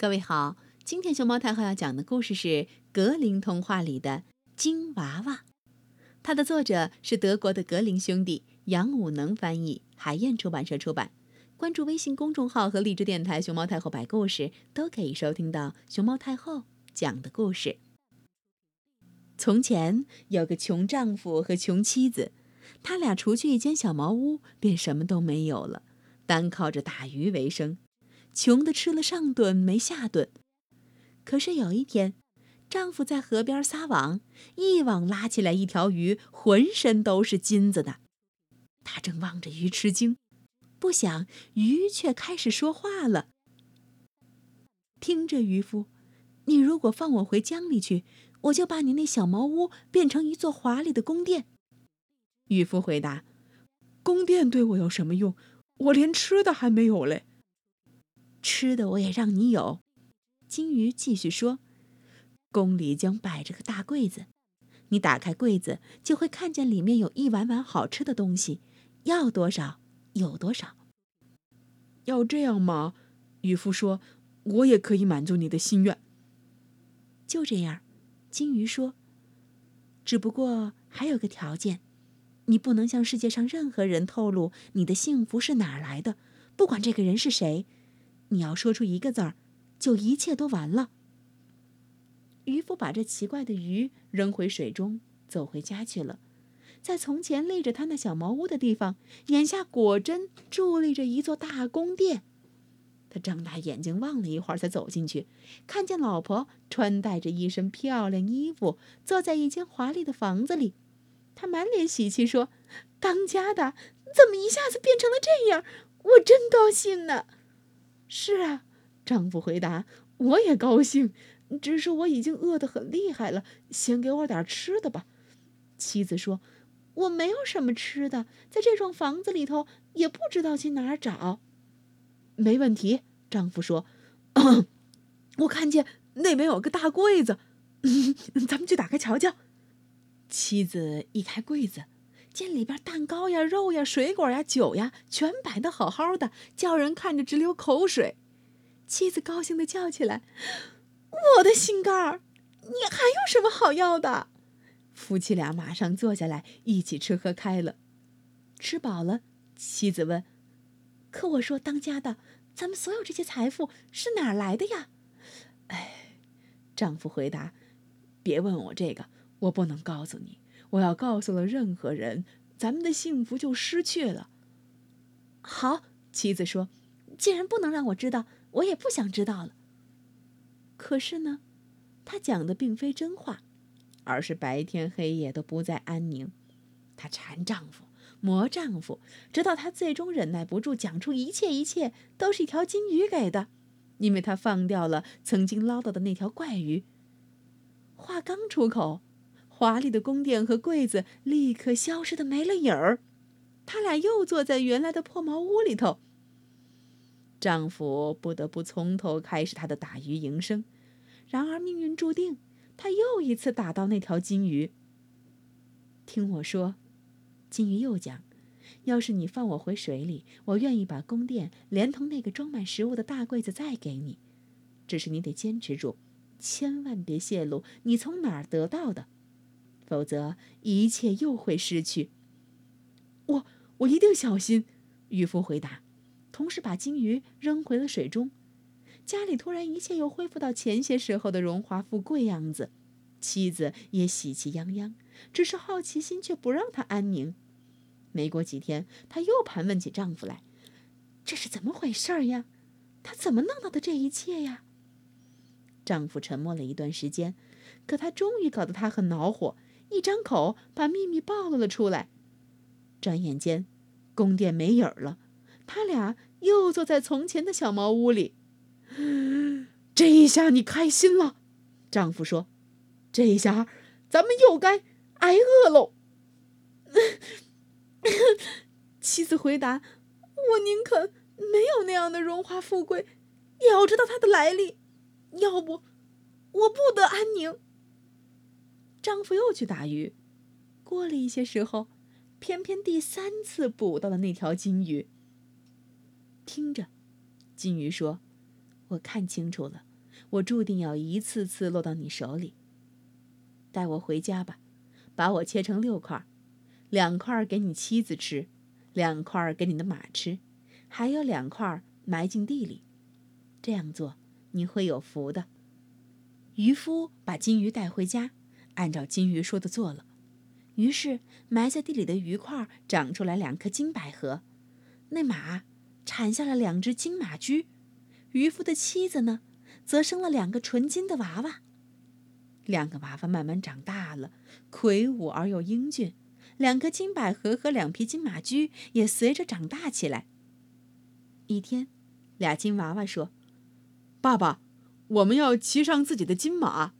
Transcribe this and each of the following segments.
各位好，今天熊猫太后要讲的故事是格林童话里的金娃娃，它的作者是德国的格林兄弟，杨武能翻译，海燕出版社出版。关注微信公众号和荔枝电台“熊猫太后摆故事”，都可以收听到熊猫太后讲的故事。从前有个穷丈夫和穷妻子，他俩除去一间小茅屋，便什么都没有了，单靠着打鱼为生。穷的吃了上顿没下顿，可是有一天，丈夫在河边撒网，一网拉起来一条鱼，浑身都是金子的。他正望着鱼吃惊，不想鱼却开始说话了：“听着，渔夫，你如果放我回江里去，我就把你那小茅屋变成一座华丽的宫殿。”渔夫回答：“宫殿对我有什么用？我连吃的还没有嘞。”吃的我也让你有，金鱼继续说：“宫里将摆着个大柜子，你打开柜子就会看见里面有一碗碗好吃的东西，要多少有多少。”要这样吗？渔夫说：“我也可以满足你的心愿。”就这样，金鱼说：“只不过还有个条件，你不能向世界上任何人透露你的幸福是哪儿来的，不管这个人是谁。”你要说出一个字儿，就一切都完了。渔夫把这奇怪的鱼扔回水中，走回家去了。在从前立着他那小茅屋的地方，眼下果真伫立着一座大宫殿。他睁大眼睛望了一会儿，才走进去，看见老婆穿戴着一身漂亮衣服，坐在一间华丽的房子里。他满脸喜气说：“当家的怎么一下子变成了这样？我真高兴呢！”是啊，丈夫回答：“我也高兴，只是我已经饿得很厉害了，先给我点吃的吧。”妻子说：“我没有什么吃的，在这幢房子里头也不知道去哪儿找。”没问题，丈夫说：“我看见那边有个大柜子，咱们去打开瞧瞧。”妻子一开柜子。见里边蛋糕呀、肉呀、水果呀、酒呀，全摆的好好的，叫人看着直流口水。妻子高兴的叫起来：“我的心肝儿，你还有什么好要的？”夫妻俩马上坐下来一起吃喝开了。吃饱了，妻子问：“可我说当家的，咱们所有这些财富是哪儿来的呀？”哎，丈夫回答：“别问我这个，我不能告诉你。”我要告诉了任何人，咱们的幸福就失去了。好，妻子说：“既然不能让我知道，我也不想知道了。”可是呢，她讲的并非真话，而是白天黑夜都不再安宁。她缠丈夫，磨丈夫，直到她最终忍耐不住，讲出一切一切都是一条金鱼给的，因为她放掉了曾经捞到的那条怪鱼。话刚出口。华丽的宫殿和柜子立刻消失的没了影儿，他俩又坐在原来的破茅屋里头。丈夫不得不从头开始他的打鱼营生，然而命运注定，他又一次打到那条金鱼。听我说，金鱼又讲：“要是你放我回水里，我愿意把宫殿连同那个装满食物的大柜子再给你，只是你得坚持住，千万别泄露你从哪儿得到的。”否则，一切又会失去。我我一定小心。”渔夫回答，同时把金鱼扔回了水中。家里突然一切又恢复到前些时候的荣华富贵样子，妻子也喜气洋洋，只是好奇心却不让她安宁。没过几天，她又盘问起丈夫来：“这是怎么回事呀？他怎么弄到的这一切呀？”丈夫沉默了一段时间，可他终于搞得他很恼火。一张口把秘密暴露了出来，转眼间，宫殿没影儿了。他俩又坐在从前的小茅屋里。这一下你开心了，丈夫说：“这一下，咱们又该挨饿喽。”妻子回答：“我宁肯没有那样的荣华富贵，也要知道它的来历，要不，我不得安宁。”丈夫又去打鱼，过了一些时候，偏偏第三次捕到了那条金鱼。听着，金鱼说：“我看清楚了，我注定要一次次落到你手里。带我回家吧，把我切成六块，两块给你妻子吃，两块给你的马吃，还有两块埋进地里。这样做你会有福的。渔夫把金鱼带回家，按照金鱼说的做了。于是埋在地里的鱼块长出来两颗金百合，那马产下了两只金马驹，渔夫的妻子呢，则生了两个纯金的娃娃。两个娃娃慢慢长大了，魁梧而又英俊。两颗金百合和两匹金马驹也随着长大起来。一天，俩金娃娃说：“爸爸，我们要骑上自己的金马，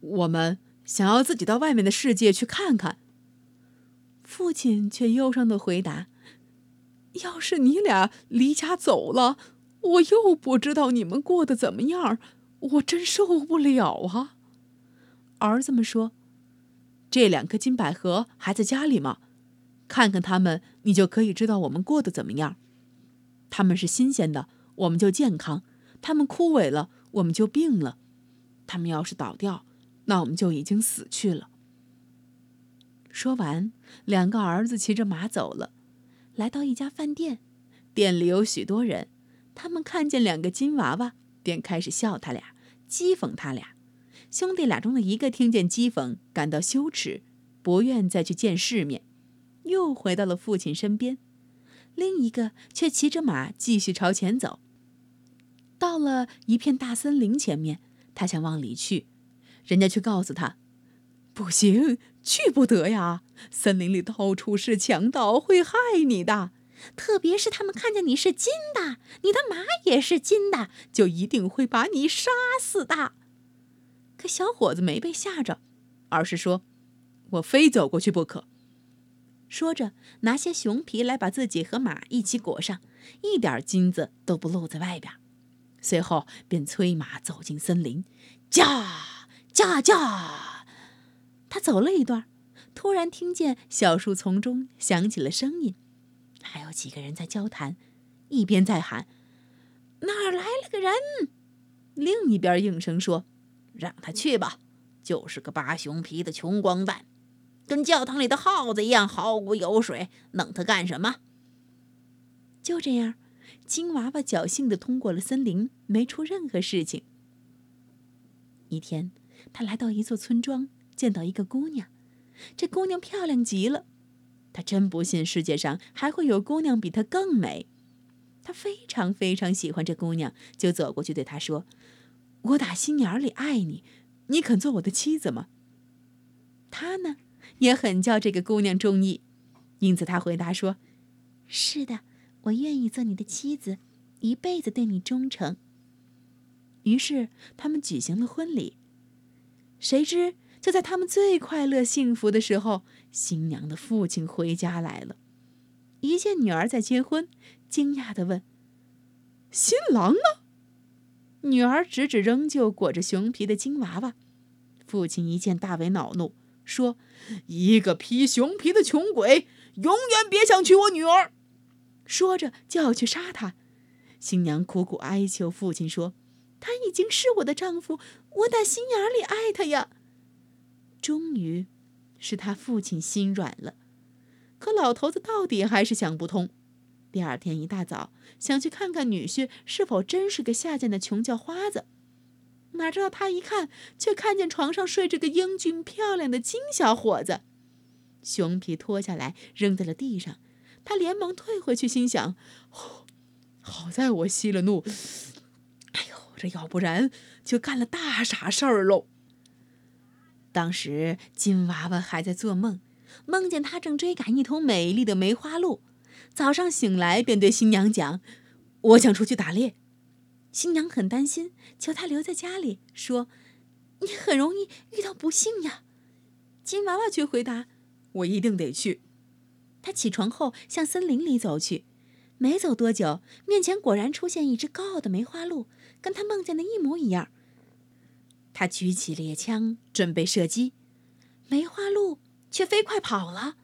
我们想要自己到外面的世界去看看。”父亲却忧伤的回答：“要是你俩离家走了，我又不知道你们过得怎么样，我真受不了啊。”儿子们说：“这两颗金百合还在家里吗？看看它们，你就可以知道我们过得怎么样。它们是新鲜的，我们就健康；它们枯萎了，我们就病了；它们要是倒掉，那我们就已经死去了。”说完，两个儿子骑着马走了，来到一家饭店，店里有许多人。他们看见两个金娃娃，便开始笑他俩，讥讽他俩。兄弟俩中的一个听见讥讽，感到羞耻，不愿再去见世面，又回到了父亲身边；另一个却骑着马继续朝前走。到了一片大森林前面，他想往里去，人家却告诉他：“不行。”去不得呀！森林里到处是强盗，会害你的。特别是他们看见你是金的，你的马也是金的，就一定会把你杀死的。可小伙子没被吓着，而是说：“我非走过去不可。”说着，拿些熊皮来把自己和马一起裹上，一点金子都不露在外边。随后便催马走进森林，驾驾驾！他走了一段，突然听见小树丛中响起了声音，还有几个人在交谈，一边在喊：“哪儿来了个人！”另一边应声说：“让他去吧，就是个扒熊皮的穷光蛋，跟教堂里的耗子一样毫无油水，弄他干什么？”就这样，金娃娃侥幸地通过了森林，没出任何事情。一天，他来到一座村庄。见到一个姑娘，这姑娘漂亮极了，他真不信世界上还会有姑娘比她更美。他非常非常喜欢这姑娘，就走过去对她说：“我打心眼里爱你，你肯做我的妻子吗？”他呢，也很叫这个姑娘中意，因此他回答说：“是的，我愿意做你的妻子，一辈子对你忠诚。”于是他们举行了婚礼。谁知。就在他们最快乐幸福的时候，新娘的父亲回家来了，一见女儿在结婚，惊讶地问：“新郎呢？”女儿指指仍旧裹着熊皮的金娃娃。父亲一见大为恼怒，说：“一个披熊皮的穷鬼，永远别想娶我女儿！”说着就要去杀他。新娘苦苦哀求父亲说：“他已经是我的丈夫，我打心眼里爱他呀。”终于，是他父亲心软了，可老头子到底还是想不通。第二天一大早，想去看看女婿是否真是个下贱的穷叫花子，哪知道他一看，却看见床上睡着个英俊漂亮的金小伙子，熊皮脱下来扔在了地上，他连忙退回去，心想：好在我息了怒，这要不然就干了大傻事儿喽。当时金娃娃还在做梦，梦见他正追赶一头美丽的梅花鹿。早上醒来，便对新娘讲：“我想出去打猎。”新娘很担心，求他留在家里，说：“你很容易遇到不幸呀。”金娃娃却回答：“我一定得去。”他起床后向森林里走去，没走多久，面前果然出现一只高傲的梅花鹿，跟他梦见的一模一样。他举起猎枪准备射击，梅花鹿却飞快跑了。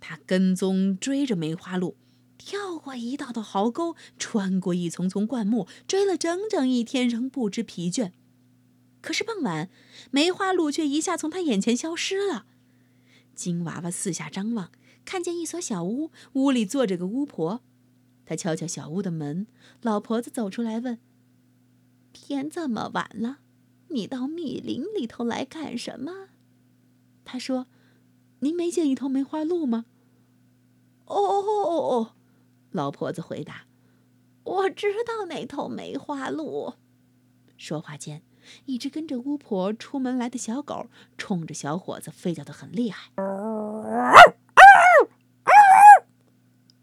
他跟踪追着梅花鹿，跳过一道道壕沟，穿过一丛丛灌木，追了整整一天，仍不知疲倦。可是傍晚，梅花鹿却一下从他眼前消失了。金娃娃四下张望，看见一所小屋，屋里坐着个巫婆。他敲敲小屋的门，老婆子走出来问：“天这么晚了，你到密林里头来干什么？”他说：“您没见一头梅花鹿吗？”“哦哦哦哦。”老婆子回答：“我知道那头梅花鹿。”说话间，一只跟着巫婆出门来的小狗冲着小伙子吠叫的很厉害。“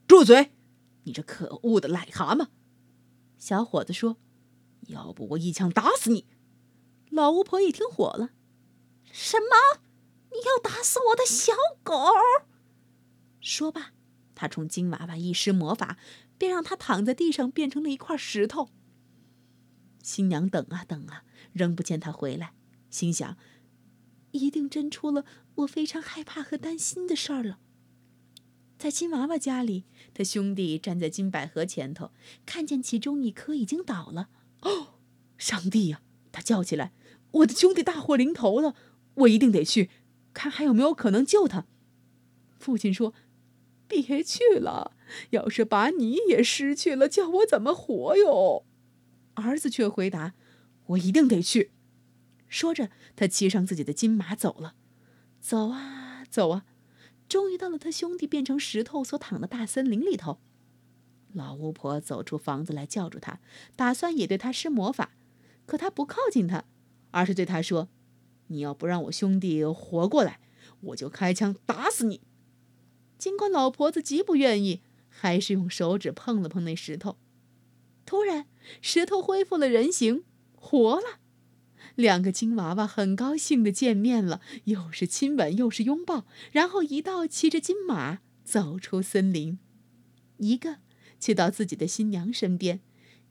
住嘴！你这可恶的癞蛤蟆！”小伙子说：“要不我一枪打死你！”老巫婆一听火了：“什么？你要打死我的小狗？”说罢。她冲金娃娃一施魔法，便让他躺在地上，变成了一块石头。新娘等啊等啊，仍不见他回来，心想：一定真出了我非常害怕和担心的事儿了。在金娃娃家里，他兄弟站在金百合前头，看见其中一颗已经倒了。哦，上帝呀！他叫起来：“我的兄弟大祸临头了，我一定得去看还有没有可能救他。”父亲说。别去了！要是把你也失去了，叫我怎么活哟？儿子却回答：“我一定得去。”说着，他骑上自己的金马走了。走啊走啊，终于到了他兄弟变成石头所躺的大森林里头。老巫婆走出房子来，叫住他，打算也对他施魔法。可他不靠近他，而是对他说：“你要不让我兄弟活过来，我就开枪打死你。”尽管老婆子极不愿意，还是用手指碰了碰那石头。突然，石头恢复了人形，活了。两个金娃娃很高兴的见面了，又是亲吻又是拥抱，然后一道骑着金马走出森林，一个去到自己的新娘身边，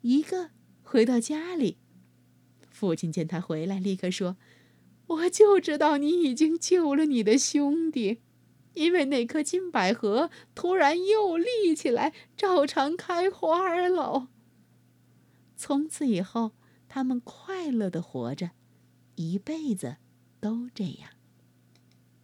一个回到家里。父亲见他回来，立刻说：“我就知道你已经救了你的兄弟。”因为那颗金百合突然又立起来，照常开花了。从此以后，他们快乐的活着，一辈子都这样。